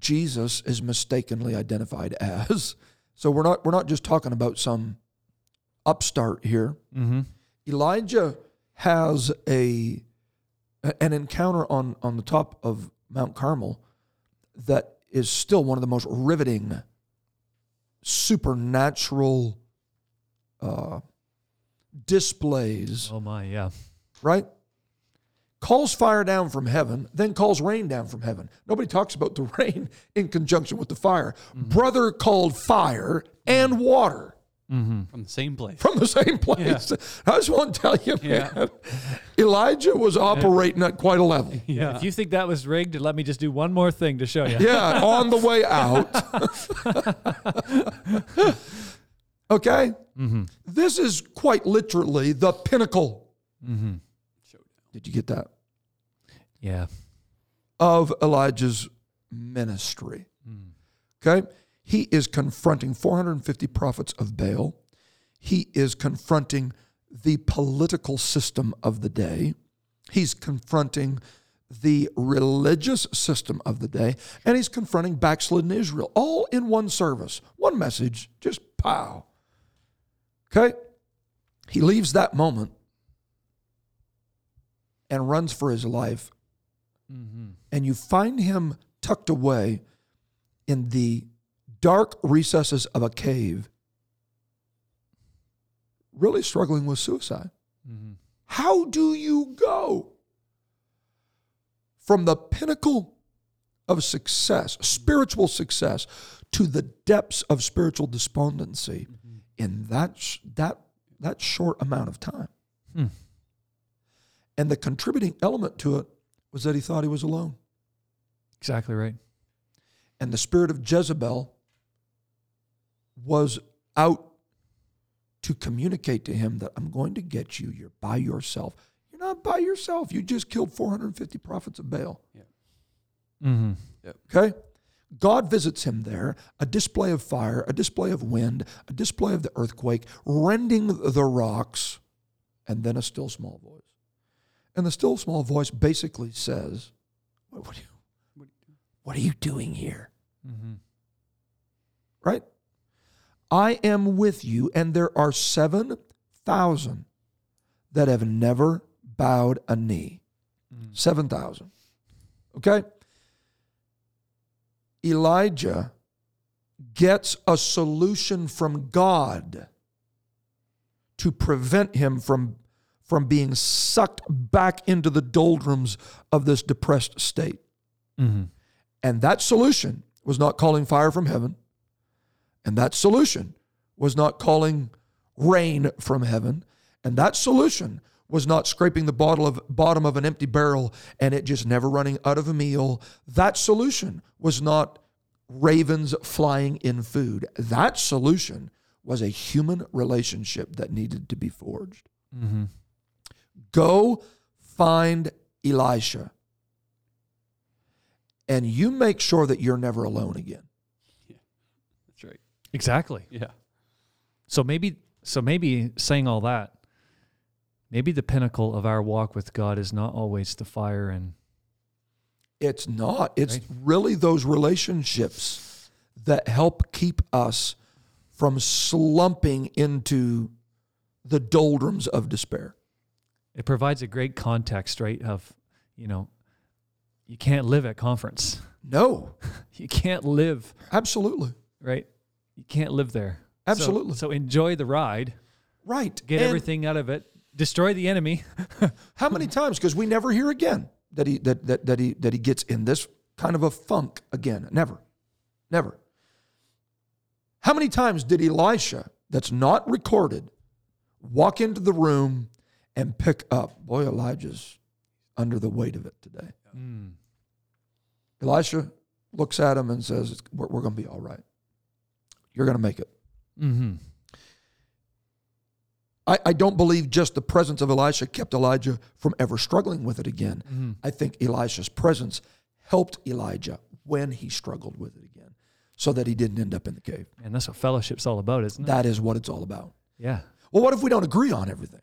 Jesus is mistakenly identified as. So we're not we're not just talking about some upstart here. Mm-hmm. Elijah has a an encounter on on the top of Mount Carmel that is still one of the most riveting supernatural uh, displays, Oh my, yeah. right? Calls fire down from heaven, then calls rain down from heaven. Nobody talks about the rain in conjunction with the fire. Mm-hmm. Brother called fire and mm-hmm. water mm-hmm. From the same place. from the same place. I just want to tell you, man, Elijah was operating at quite a level. Yeah. If you think that was rigged, let me just do one more thing to show you. Yeah, on the way out. okay? This is quite literally the pinnacle. Did you get that? Yeah. Of Elijah's ministry. Hmm. Okay? He is confronting 450 prophets of Baal. He is confronting the political system of the day. He's confronting the religious system of the day. And he's confronting backslidden Israel, all in one service, one message, just pow. Okay? He leaves that moment and runs for his life. Mm-hmm. And you find him tucked away in the dark recesses of a cave, really struggling with suicide. Mm-hmm. How do you go from the pinnacle of success, spiritual success, to the depths of spiritual despondency mm-hmm. in that, sh- that, that short amount of time? Hmm. And the contributing element to it was that he thought he was alone. Exactly right. And the spirit of Jezebel was out to communicate to him that I'm going to get you. You're by yourself. You're not by yourself. You just killed 450 prophets of Baal. Mm-hmm. Okay? God visits him there, a display of fire, a display of wind, a display of the earthquake, rending the rocks, and then a still small voice. And the still small voice basically says, What, what, are, you, what are you doing here? Mm-hmm. Right? I am with you, and there are 7,000 that have never bowed a knee. Mm. 7,000. Okay? Elijah gets a solution from God to prevent him from, from being sucked back into the doldrums of this depressed state. Mm-hmm. And that solution was not calling fire from heaven. And that solution was not calling rain from heaven. And that solution was not scraping the bottle of, bottom of an empty barrel and it just never running out of a meal. That solution was not ravens flying in food. That solution was a human relationship that needed to be forged. Mm-hmm. Go find Elisha and you make sure that you're never alone again. That's right. Exactly. Yeah. So maybe so maybe saying all that, maybe the pinnacle of our walk with God is not always the fire and It's not. It's Right. really those relationships that help keep us from slumping into the doldrums of despair. It provides a great context, right? Of, you know, you can't live at conference. No, You can't live, absolutely. right? You can't live there. So- Absolutely. So, enjoy the ride, Right. get And everything out of it, destroy the enemy. How many times? Because we never hear again that he that, that that he that he gets in this kind of a funk again. Never. Never. How many times did Elisha, that's not recorded, walk into the room and pick up? Boy, Elijah's under the weight of it today. Mm. Elisha looks at him and says, We're, we're going to be all right. You're going to make it. Mm-hmm. I, I don't believe just the presence of Elisha kept Elijah from ever struggling with it again. Mm-hmm. I think Elisha's presence helped Elijah when he struggled with it again so that he didn't end up in the cave. And that's what fellowship's all about, isn't it? That is what it's all about. yeah. Well, what if we don't agree on everything?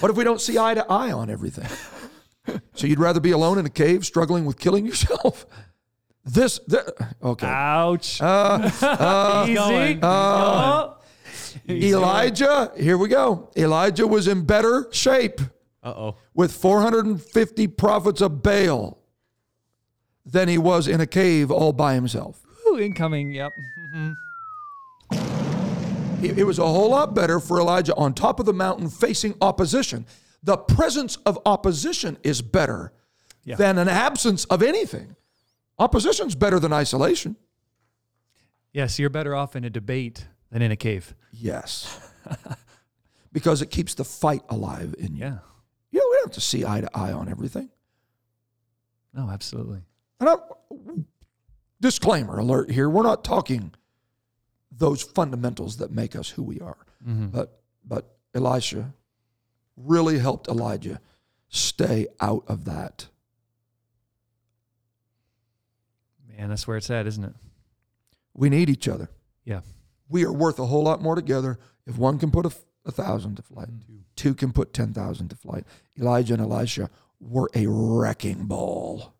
What if we don't see eye to eye on everything? so you'd rather be alone in a cave struggling with killing yourself? This, th- okay. Ouch. Uh, uh, Easy. uh, Oh. Elijah, here we go. Elijah was in better shape Uh oh. with 450 prophets of Baal than he was in a cave all by himself. Ooh, incoming. Yep. Mhm. It, it was a whole lot better for Elijah on top of the mountain facing opposition. The presence of opposition is better Yeah. than an absence of anything. Opposition's better than isolation. Yes, you're better off in a debate than in a cave. Yes. because it keeps the fight alive in you. Yeah. You know, we don't have to see eye to eye on everything. No, absolutely. And I, disclaimer alert here: we're not talking those fundamentals that make us who we are. Mm-hmm. But but Elisha really helped Elijah stay out of that. Man, that's where it's at, isn't it? We need each other. Yeah. We are worth a whole lot more together if one can put a, a thousand to flight, Mm-hmm. two can put ten thousand to flight. Elijah and Elisha were a wrecking ball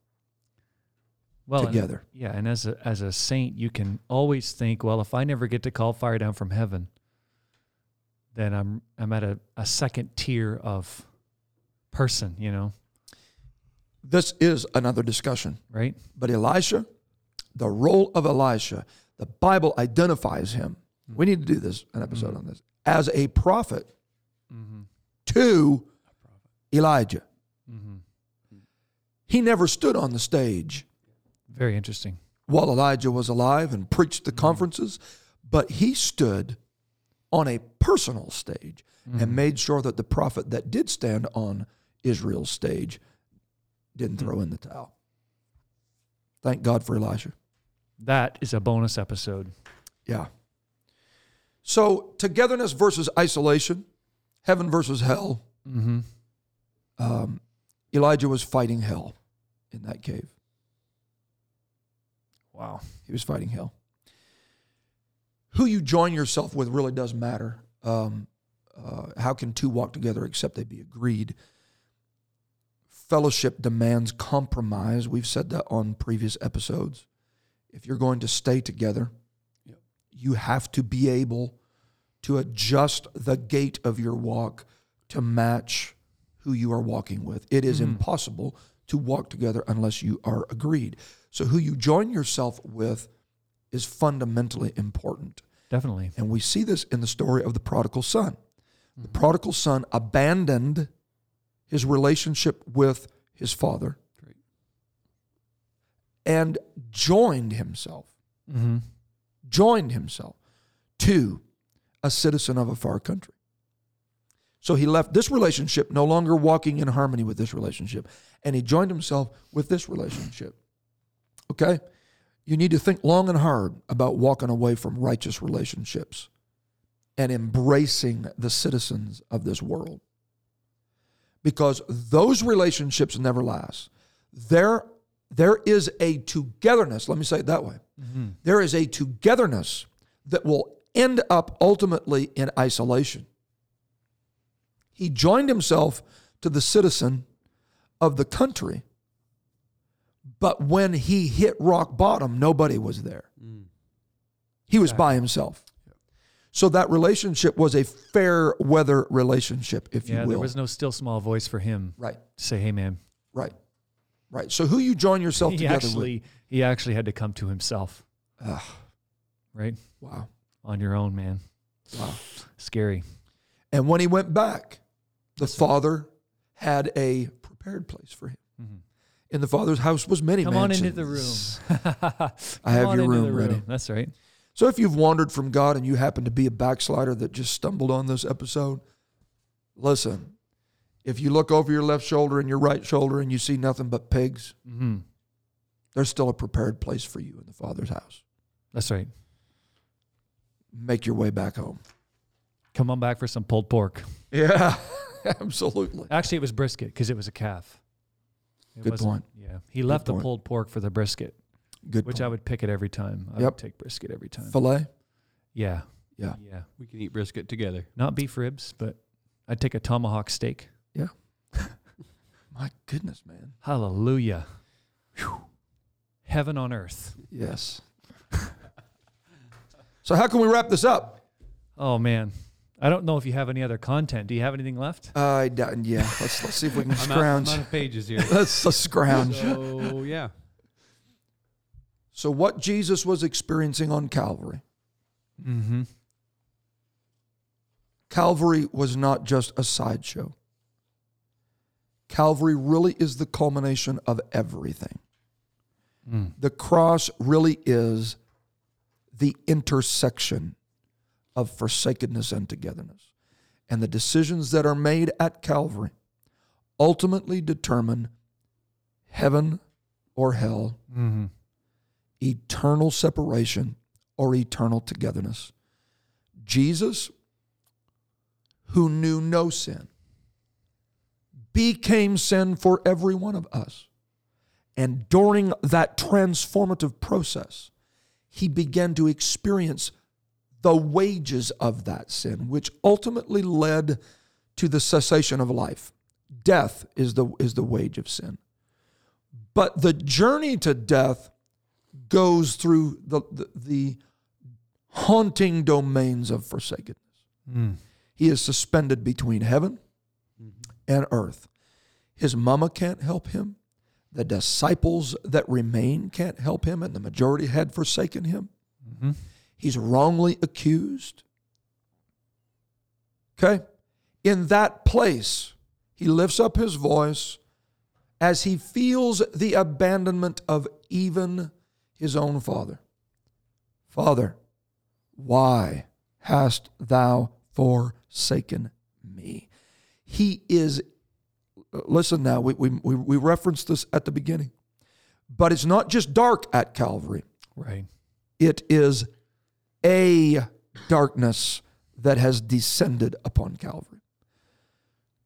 Well, and- together. yeah, and as a as a saint, you can always think, well, if I never get to call fire down from heaven, then I'm I'm at a, a second tier of person, you know, This is another discussion. right? But Elisha, the role of Elisha, the Bible identifies him. We need to do this an episode on this as a prophet Mm-hmm. to Elijah. Mm-hmm. He never stood on the stage Very interesting. while Elijah was alive and preached the conferences, but he stood on a personal stage and made sure that the prophet that did stand on Israel's stage didn't throw in the towel. Thank God for Elijah. That is a bonus episode. Yeah. So togetherness versus isolation, heaven versus hell. Mm-hmm. Um, Elijah was fighting hell in that cave. Wow. He was fighting hell. Who you join yourself with really does matter. Um, uh, how can two walk together except they be agreed? Fellowship demands compromise. We've said that on previous episodes. If you're going to stay together, Yep. you have to be able to adjust the gait of your walk to match who you are walking with. It is Mhm. impossible to walk together unless you are agreed. So, who you join yourself with is fundamentally important. Definitely. And we see this in the story of the prodigal son. The prodigal son abandoned his relationship with his father Right. and joined himself, Mm-hmm. joined himself to a citizen of a far country. So he left this relationship no longer walking in harmony with this relationship, and he joined himself with this relationship. Okay? You need to think long and hard about walking away from righteous relationships and embracing the citizens of this world. Because those relationships never last. There, there is a togetherness, let me say it that way. Mm-hmm. There is a togetherness that will end up ultimately in isolation. He joined himself to the citizen of the country, but when he hit rock bottom, nobody was there. He was by himself. So that relationship was a fair weather relationship, if Yeah, you will. there was no still small voice for him right, to say, "Hey, man." right, right. So who you join yourself He together actually he actually had to come to himself. Ugh, right? wow, On your own, man. wow. Scary. And when he went back, the father had a prepared place for him. In the father's house was many Mm-hmm. Come on into the room. I have your into room ready. That's right. So if you've wandered from God and you happen to be a backslider that just stumbled on this episode, listen. If you look over your left shoulder and your right shoulder and you see nothing but pigs, hmm there's still a prepared place for you in the Father's house. That's right. Make your way back home. Come on back for some pulled pork. Yeah, absolutely. Actually, it was brisket because it was a calf. It Good point. Yeah, he left the point. pulled pork for the brisket, Good which point. I would pick it every time. I Yep. would take brisket every time. Filet? Yeah, Yeah. yeah. We can eat brisket together. Not beef ribs, but I'd take a tomahawk steak. Yeah. My goodness, man. Hallelujah. Whew. Heaven on earth. Yes. so how can we wrap this up? Oh man, I don't know if you have any other content. Do you have anything left? I doubt- yeah. Let's let's see if we can I'm out, scrounge. I'm out of pages here. Let's, let's scrounge. so yeah, So what Jesus was experiencing on Calvary, Mm-hmm. Calvary was not just a sideshow. Calvary really is the culmination of everything. Mm. The cross really is the intersection of forsakenness and togetherness. And the decisions that are made at Calvary ultimately determine heaven or hell, Mm-hmm. eternal separation or eternal togetherness. Jesus, who knew no sin, became sin for every one of us. And during that transformative process, he began to experience the wages of that sin, which ultimately led to the cessation of life. Death is the, is the wage of sin. But the journey to death goes through the, the, the haunting domains of forsakenness. Mm. He is suspended between heaven and earth. His mama can't help him. The disciples that remain can't help him, and the majority had forsaken him. Mm-hmm. He's wrongly accused. Okay? In that place, he lifts up his voice as he feels the abandonment of even his own father. Father, why hast thou forsaken me? He is, listen now, we, we, we referenced this at the beginning, but it's not just dark at Calvary Right. it is a darkness that has descended upon Calvary.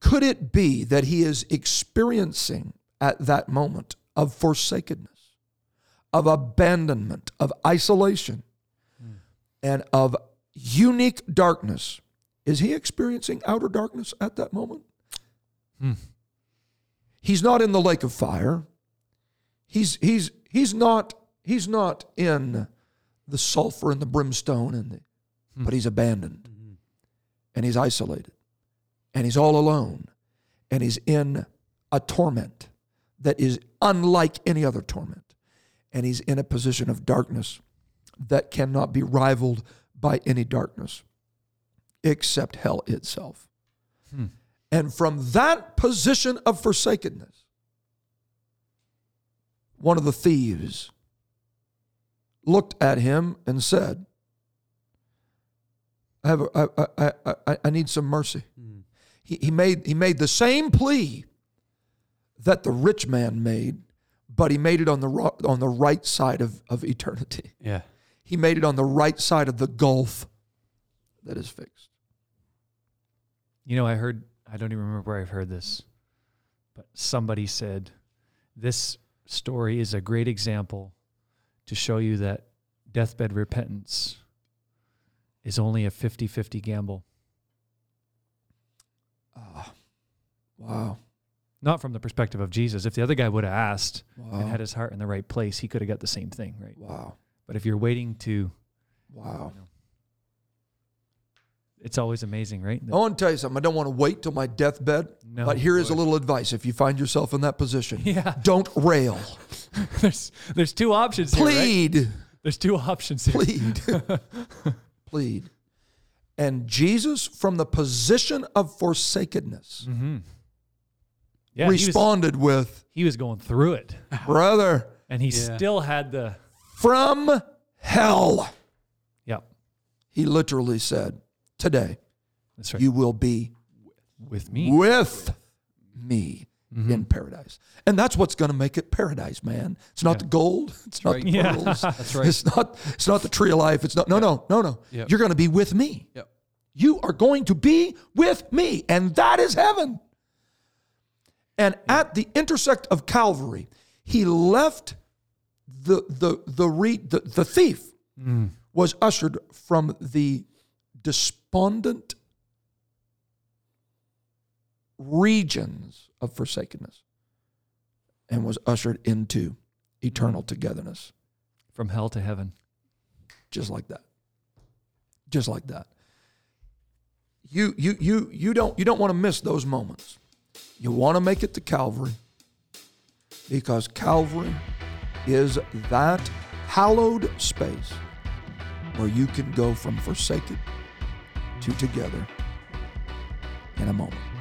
Could it be that he is experiencing at that moment of forsakenness, of abandonment, of isolation, and of unique darkness? Is he experiencing outer darkness at that moment? Hmm. He's not in the lake of fire. He's he's he's not he's not in the sulfur and the brimstone and the, but he's abandoned and he's isolated and he's all alone and he's in a torment that is unlike any other torment. And he's in a position of darkness that cannot be rivaled by any darkness except hell itself. Hmm. And from that position of forsakenness, one of the thieves looked at him and said, I, have a, I, I, I, I need some mercy. Hmm. He, he, made, he made the same plea that the rich man made, but he made it on the, on the right side of, of eternity. Yeah. He made it on the right side of the gulf that is fixed. You know, I heard, I don't even remember where I've heard this, but somebody said this story is a great example to show you that deathbed repentance is only a 50 50 gamble. Ah, wow. Not from the perspective of Jesus. If the other guy would have asked Wow. and had his heart in the right place, he could have got the same thing, right? wow. But if you're waiting to, Wow. It's always amazing, right? I want to tell you something. I don't want to wait till my deathbed, No. but here is a little advice if you find yourself in that position. Yeah. Don't rail. there's there's two options here. right? Plead. There's two options here. Plead. Plead. And Jesus, from the position of forsakenness, Mm-hmm. Yeah, he was, responded with, he was going through it, Brother, and he Yeah. still had the from hell. yeah. He literally said, Today That's right. you will be with me. with me Mm-hmm. in paradise. And that's what's going to make it paradise, man. It's not Yeah. the gold. It's not right. the Yeah. pearls. That's right. It's not it's not the tree of life. It's not no no no no. Yep. You're going to be with me. Yep. You are going to be with me, and that is heaven. And at the intersect of Calvary, he left the the the re, the, the thief was ushered from the despondent regions of forsakenness and was ushered into eternal togetherness. From hell to heaven. just like that. Just like that. You you you you don't you don't want to miss those moments. You want to make it to calvary because calvary is that hallowed space where you can go from forsaken to together in a moment